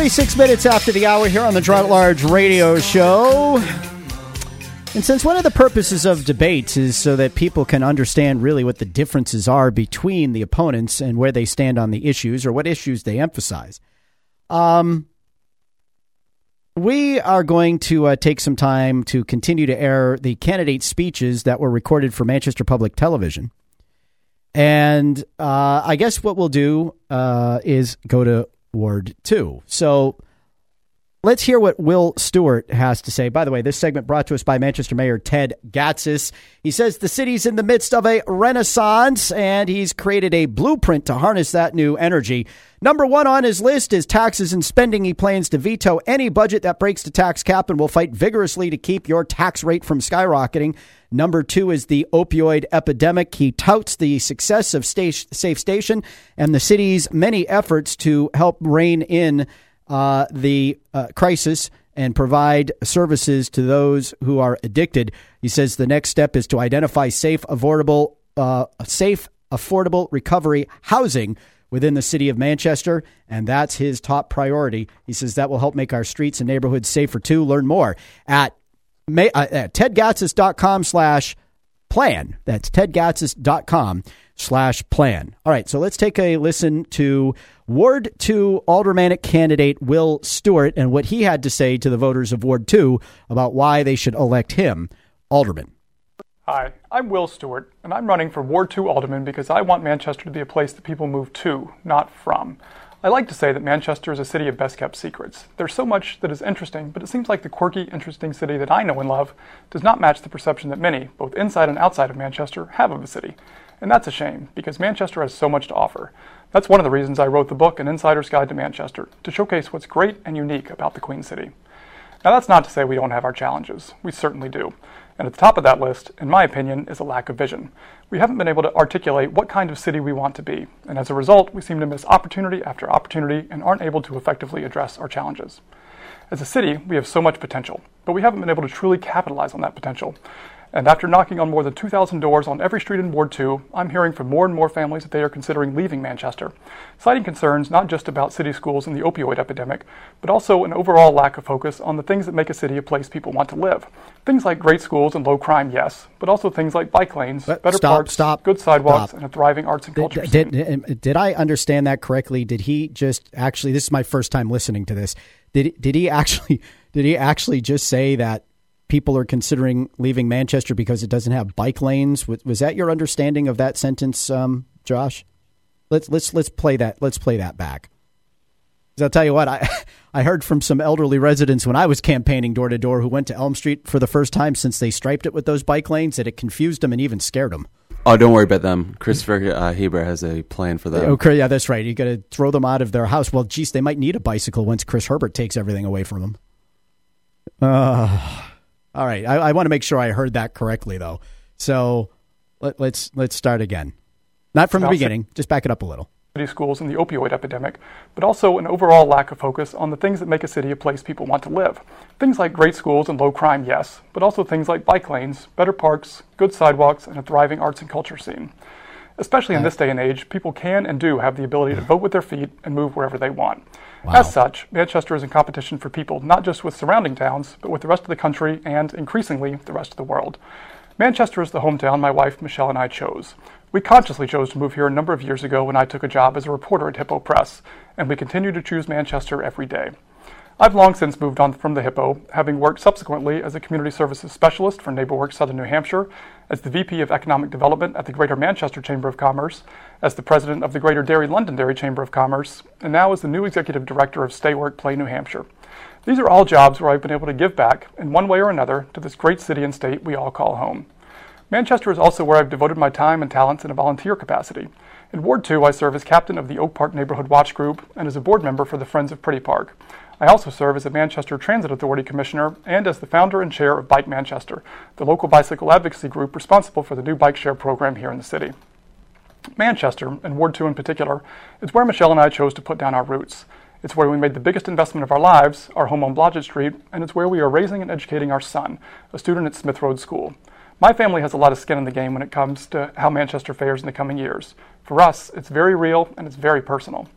It is 26 minutes after the hour here on the Girard at Large radio show. And since one of the purposes of debates is so that people can understand really what the differences are between the opponents and where they stand on the issues or what issues they emphasize, um, we are going to uh, take some time to continue to air the candidate speeches that were recorded for Manchester Public Television. And uh, I guess what we'll do uh, is go to Ward 2. So let's hear what Will Stewart has to say. By the way, this segment brought to us by Manchester Mayor Ted Gatsas. He says the city's in the midst of a renaissance and he's created a blueprint to harness that new energy. Number one on his list is taxes and spending. He plans to veto any budget that breaks the tax cap and will fight vigorously to keep your tax rate from skyrocketing. Number two is the opioid epidemic. He touts the success of Safe Station and the city's many efforts to help rein in uh, the uh, crisis and provide services to those who are addicted. He says the next step is to identify safe, affordable, uh, safe, affordable recovery housing within the city of Manchester, and that's his top priority. He says that will help make our streets and neighborhoods safer too. Learn more at, uh, at tedgatsas.com slash plan. That's tedgatsas.com slash plan. All right, so let's take a listen to Ward 2 aldermanic candidate Will Stewart and what he had to say to the voters of Ward 2 about why they should elect him alderman. Hi, I'm Will Stewart, and I'm running for Ward 2 alderman because I want Manchester to be a place that people move to, not from. I like to say that Manchester is a city of best kept secrets. There's so much that is interesting, but it seems like the quirky, interesting city that I know and love does not match the perception that many, both inside and outside of Manchester, have of the city. And that's a shame, because Manchester has so much to offer. That's one of the reasons I wrote the book, An Insider's Guide to Manchester, to showcase what's great and unique about the Queen City. Now, that's not to say we don't have our challenges. We certainly do. And at the top of that list, in my opinion, is a lack of vision. We haven't been able to articulate what kind of city we want to be, and as a result, we seem to miss opportunity after opportunity and aren't able to effectively address our challenges. As a city, we have so much potential, but we haven't been able to truly capitalize on that potential. And after knocking on more than 2,000 doors on every street in Ward 2, I'm hearing from more and more families that they are considering leaving Manchester, citing concerns not just about city schools and the opioid epidemic, but also an overall lack of focus on the things that make a city a place people want to live. Things like great schools and low crime, yes, but also things like bike lanes, but better stop, parks, stop, good sidewalks, stop. and a thriving arts and culture did, did, um, did I understand that correctly? Did he just actually? This is my first time listening to this. Did did he actually? Did he actually just say that people are considering leaving Manchester because it doesn't have bike lanes. Was, was that your understanding of that sentence, um, Josh? Let's let's let's play that. Let's play that back. Because I'll tell you what, I I heard from some elderly residents when I was campaigning door to door who went to Elm Street for the first time since they striped it with those bike lanes that it confused them and even scared them. Oh, don't worry about them. Christopher uh, Herbert has a plan for them. Okay, yeah, that's right. You got to throw them out of their house. Well, geez, they might need a bicycle once Chris Herbert takes everything away from them. Uh, all right, I, I want to make sure I heard that correctly, though. So let, us let's, let's start again. Not from the beginning. Just back it up a little. City schools and the opioid epidemic, but also an overall lack of focus on the things that make a city a place people want to live. Things like great schools and low crime, yes, but also things like bike lanes, better parks, good sidewalks, and a thriving arts and culture scene. Especially in this day and age, people can and do have the ability to vote with their feet and move wherever they want. Wow. As such, Manchester is in competition for people not just with surrounding towns, but with the rest of the country and, increasingly, the rest of the world. Manchester is the hometown my wife, Michelle, and I chose. We consciously chose to move here a number of years ago when I took a job as a reporter at Hippo Press, and we continue to choose Manchester every day. I've long since moved on from the Hippo, having worked subsequently as a community services specialist for NeighborWorks Southern New Hampshire, as the VP of Economic Development at the Greater Manchester Chamber of Commerce, as the president of the Greater Derry Londonderry Chamber of Commerce, and now as the new executive director of Stay Work Play New Hampshire. These are all jobs where I've been able to give back, in one way or another, to this great city and state we all call home. Manchester is also where I've devoted my time and talents in a volunteer capacity. In Ward 2, I serve as captain of the Oak Park Neighborhood Watch Group and as a board member for the Friends of Pretty Park. I also serve as a Manchester Transit Authority Commissioner and as the founder and chair of Bike Manchester, the local bicycle advocacy group responsible for the new bike share program here in the city. Manchester, and Ward 2 in particular, is where Michelle and I chose to put down our roots. It's where we made the biggest investment of our lives, our home on Blodgett Street, and it's where we are raising and educating our son, a student at Smyth Road School. My family has a lot of skin in the game when it comes to how Manchester fares in the coming years. For us, it's very real and it's very personal.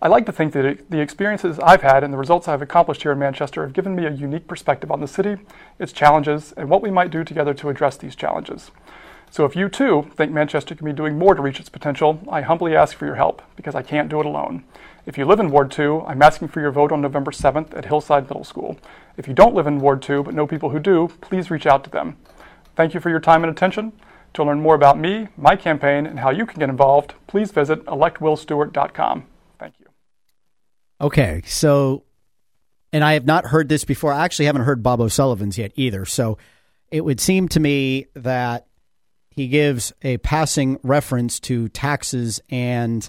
I like to think that the experiences I've had and the results I've accomplished here in Manchester have given me a unique perspective on the city, its challenges, and what we might do together to address these challenges. So if you too think Manchester can be doing more to reach its potential, I humbly ask for your help because I can't do it alone. If you live in Ward 2, I'm asking for your vote on November 7th at Hillside Middle School. If you don't live in Ward 2 but know people who do, please reach out to them. Thank you for your time and attention. To learn more about me, my campaign, and how you can get involved, please visit electwillstewart.com. Okay, so, and I have not heard this before. I actually haven't heard Bob O'Sullivan's yet either. So it would seem to me that he gives a passing reference to taxes and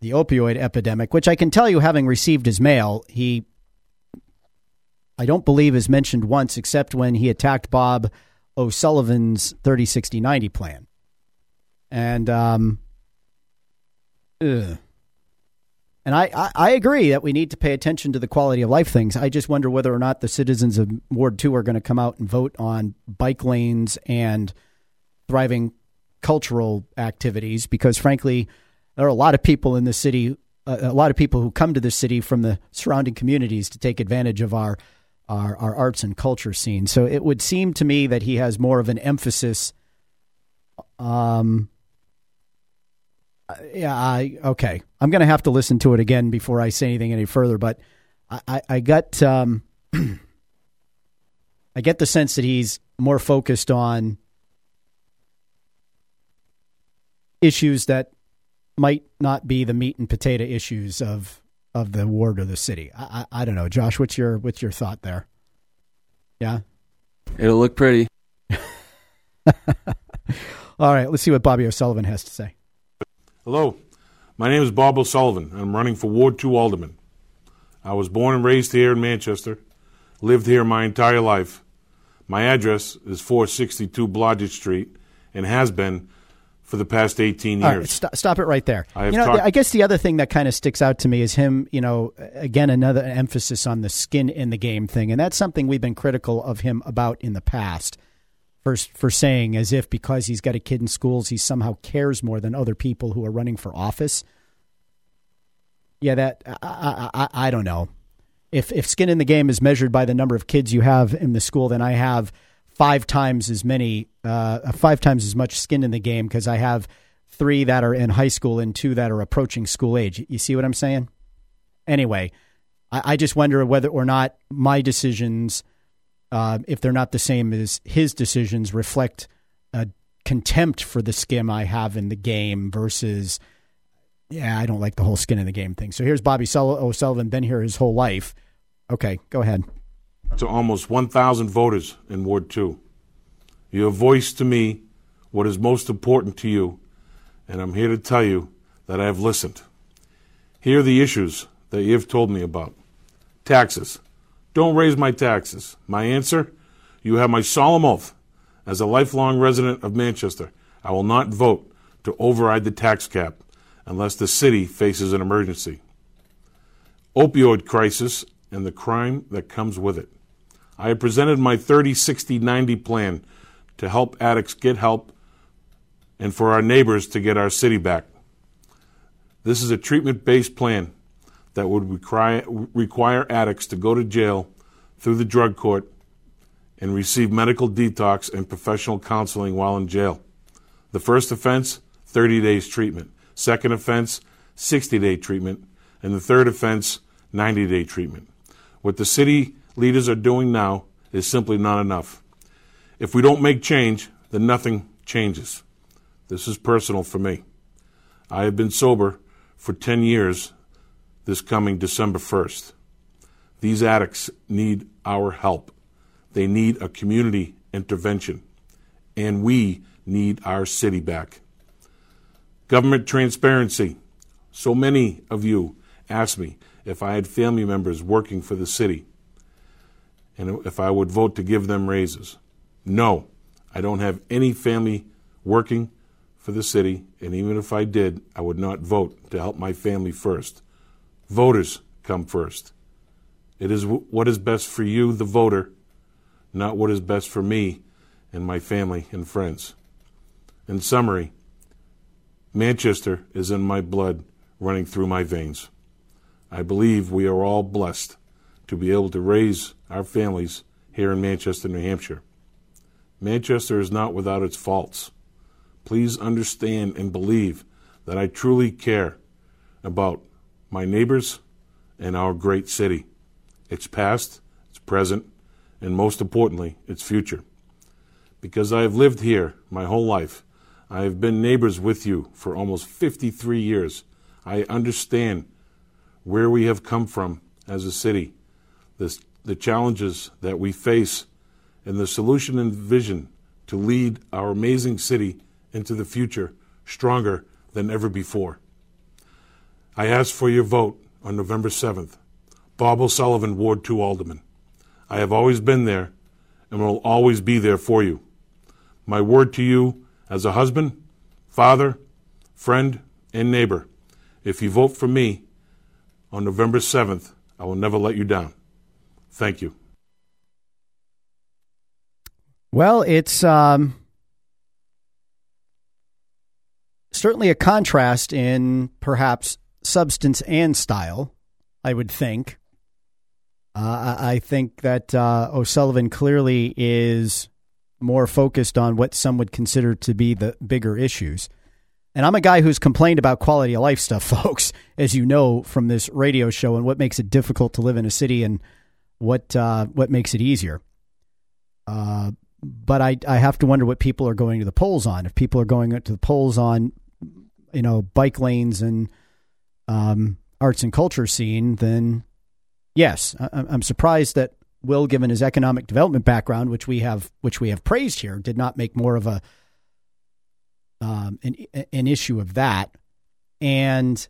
the opioid epidemic, which I can tell you, having received his mail, he, I don't believe, is mentioned once except when he attacked Bob O'Sullivan's 30, 60, 90 plan. And, um, ugh. And I, I, I, agree that we need to pay attention to the quality of life things. I just wonder whether or not the citizens of Ward 2 are going to come out and vote on bike lanes and thriving cultural activities because, frankly, there are a lot of people in the city, uh, a lot of people who come to the city from the surrounding communities to take advantage of our, our, our arts and culture scene. So it would seem to me that he has more of an emphasis. Um, yeah, I okay. I'm going to have to listen to it again before I say anything any further. But I, I, I got um, I get the sense that he's more focused on issues that might not be the meat and potato issues of of the ward or the city. I, I, I don't know, Josh. What's your what's your thought there? Yeah, it'll look pretty. All right, let's see what Bobby O'Sullivan has to say. Hello, my name is Bob O'Sullivan. I'm running for Ward Two Alderman. I was born and raised here in Manchester. Lived here my entire life. My address is 462 Blodgett Street and has been for the past 18 years. Right, st- stop it right there. I, you know, talk- I guess the other thing that kind of sticks out to me is him, you know, again, another emphasis on the skin in the game thing. And that's something we've been critical of him about in the past for, for saying as if because he's got a kid in schools, he somehow cares more than other people who are running for office. Yeah, that, I, I, I don't know. If, if skin in the game is measured by the number of kids you have in the school, then I have – five times as many, uh, five times as much skin in the game because I have three that are in high school and two that are approaching school age. You see what I'm saying? Anyway, I, I just wonder whether or not my decisions, uh, if they're not the same as his decisions, reflect a contempt for the skim I have in the game versus, yeah, I don't like the whole skin in the game thing. So here's Bobby O'Sullivan, been here his whole life. Okay, go ahead to almost 1,000 voters in Ward 2. You have voiced to me what is most important to you, and I'm here to tell you that I have listened. Here are the issues that you have told me about. Taxes. Don't raise my taxes. My answer? You have my solemn oath. As a lifelong resident of Manchester, I will not vote to override the tax cap unless the city faces an emergency. Opioid crisis and the crime that comes with it. I have presented my 30, 60, 90 plan to help addicts get help and for our neighbors to get our city back. This is a treatment based plan that would require, require addicts to go to jail through the drug court and receive medical detox and professional counseling while in jail. The first offense, 30 days treatment. Second offense, 60 day treatment. And the third offense, 90 day treatment. What the city leaders are doing now is simply not enough. If we don't make change, then nothing changes. This is personal for me. I have been sober for 10 years this coming December 1st. These addicts need our help. They need a community intervention. And we need our city back. Government transparency. So many of you asked me if I had family members working for the city and if I would vote to give them raises. No, I don't have any family working for the city, and even if I did, I would not vote to help my family first. Voters come first. It is what is best for you, the voter, not what is best for me and my family and friends. In summary, Manchester is in my blood running through my veins. I believe we are all blessed to be able to raise our families here in Manchester, New Hampshire. Manchester is not without its faults. Please understand and believe that I truly care about my neighbors and our great city, its past, its present, and most importantly, its future. Because I have lived here my whole life, I have been neighbors with you for almost 53 years. I understand where we have come from as a city, the, the challenges that we face, and the solution and vision to lead our amazing city into the future stronger than ever before. I ask for your vote on November 7th. Bob O'Sullivan, Ward 2 Alderman. I have always been there and will always be there for you. My word to you as a husband, father, friend, and neighbor if you vote for me on November 7th, I will never let you down. Thank you. Well, it's um, certainly a contrast in perhaps substance and style, I would think. Uh, I think that uh, O'Sullivan clearly is more focused on what some would consider to be the bigger issues. And I'm a guy who's complained about quality of life stuff, folks, as you know from this radio show, and what makes it difficult to live in a city and what uh, what makes it easier. Uh, but I I have to wonder what people are going to the polls on. If people are going to the polls on, you know, bike lanes and um, arts and culture scene, then yes, I, I'm surprised that Will, given his economic development background, which we have which we have praised here, did not make more of a um, an an issue of that. And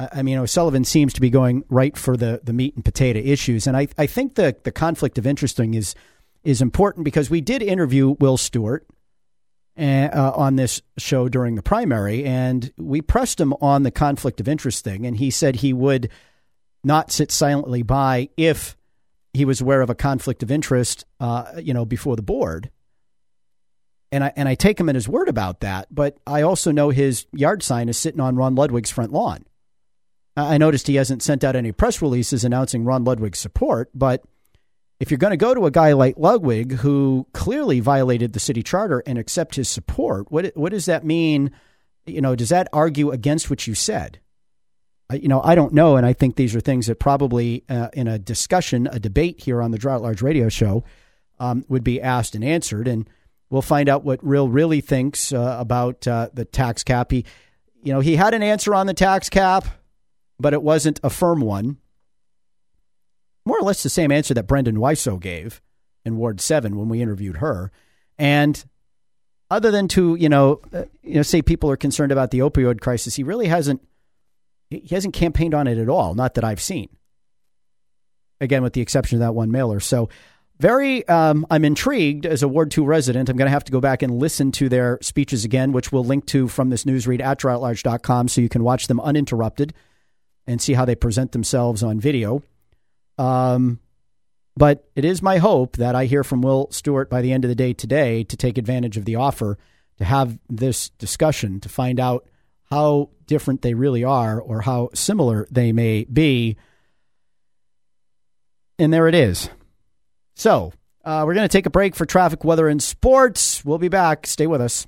I mean, O'Sullivan seems to be going right for the the meat and potato issues, and I I think the the conflict of interest thing is is important because we did interview Will Stewart uh, uh, on this show during the primary, and we pressed him on the conflict of interest thing, and he said he would not sit silently by if he was aware of a conflict of interest, uh, you know, before the board. And I and I take him at his word about that, but I also know his yard sign is sitting on Ron Ludwig's front lawn. I noticed he hasn't sent out any press releases announcing Ron Ludwig's support, but if you're going to go to a guy like Ludwig, who clearly violated the city charter, and accept his support, what what does that mean? You know, does that argue against what you said? You know, I don't know, and I think these are things that probably uh, in a discussion, a debate here on the Girard at Large Radio Show, um, would be asked and answered, and we'll find out what Real really thinks uh, about uh, the tax cap. He, you know, he had an answer on the tax cap, but it wasn't a firm one more or less the same answer that Brendan Wiseau gave in Ward 7 when we interviewed her. And other than to, you know, uh, you know, say people are concerned about the opioid crisis, he really hasn't he hasn't campaigned on it at all, not that I've seen. Again, with the exception of that one mailer. So very um, I'm intrigued as a Ward 2 resident. I'm going to have to go back and listen to their speeches again, which we'll link to from this newsread at girardatlarge.com so you can watch them uninterrupted and see how they present themselves on video. Um, but it is my hope that I hear from Will Stewart by the end of the day today to take advantage of the offer to have this discussion to find out how different they really are or how similar they may be. And there it is. So, uh, we're going to take a break for traffic, weather, and sports. We'll be back. Stay with us.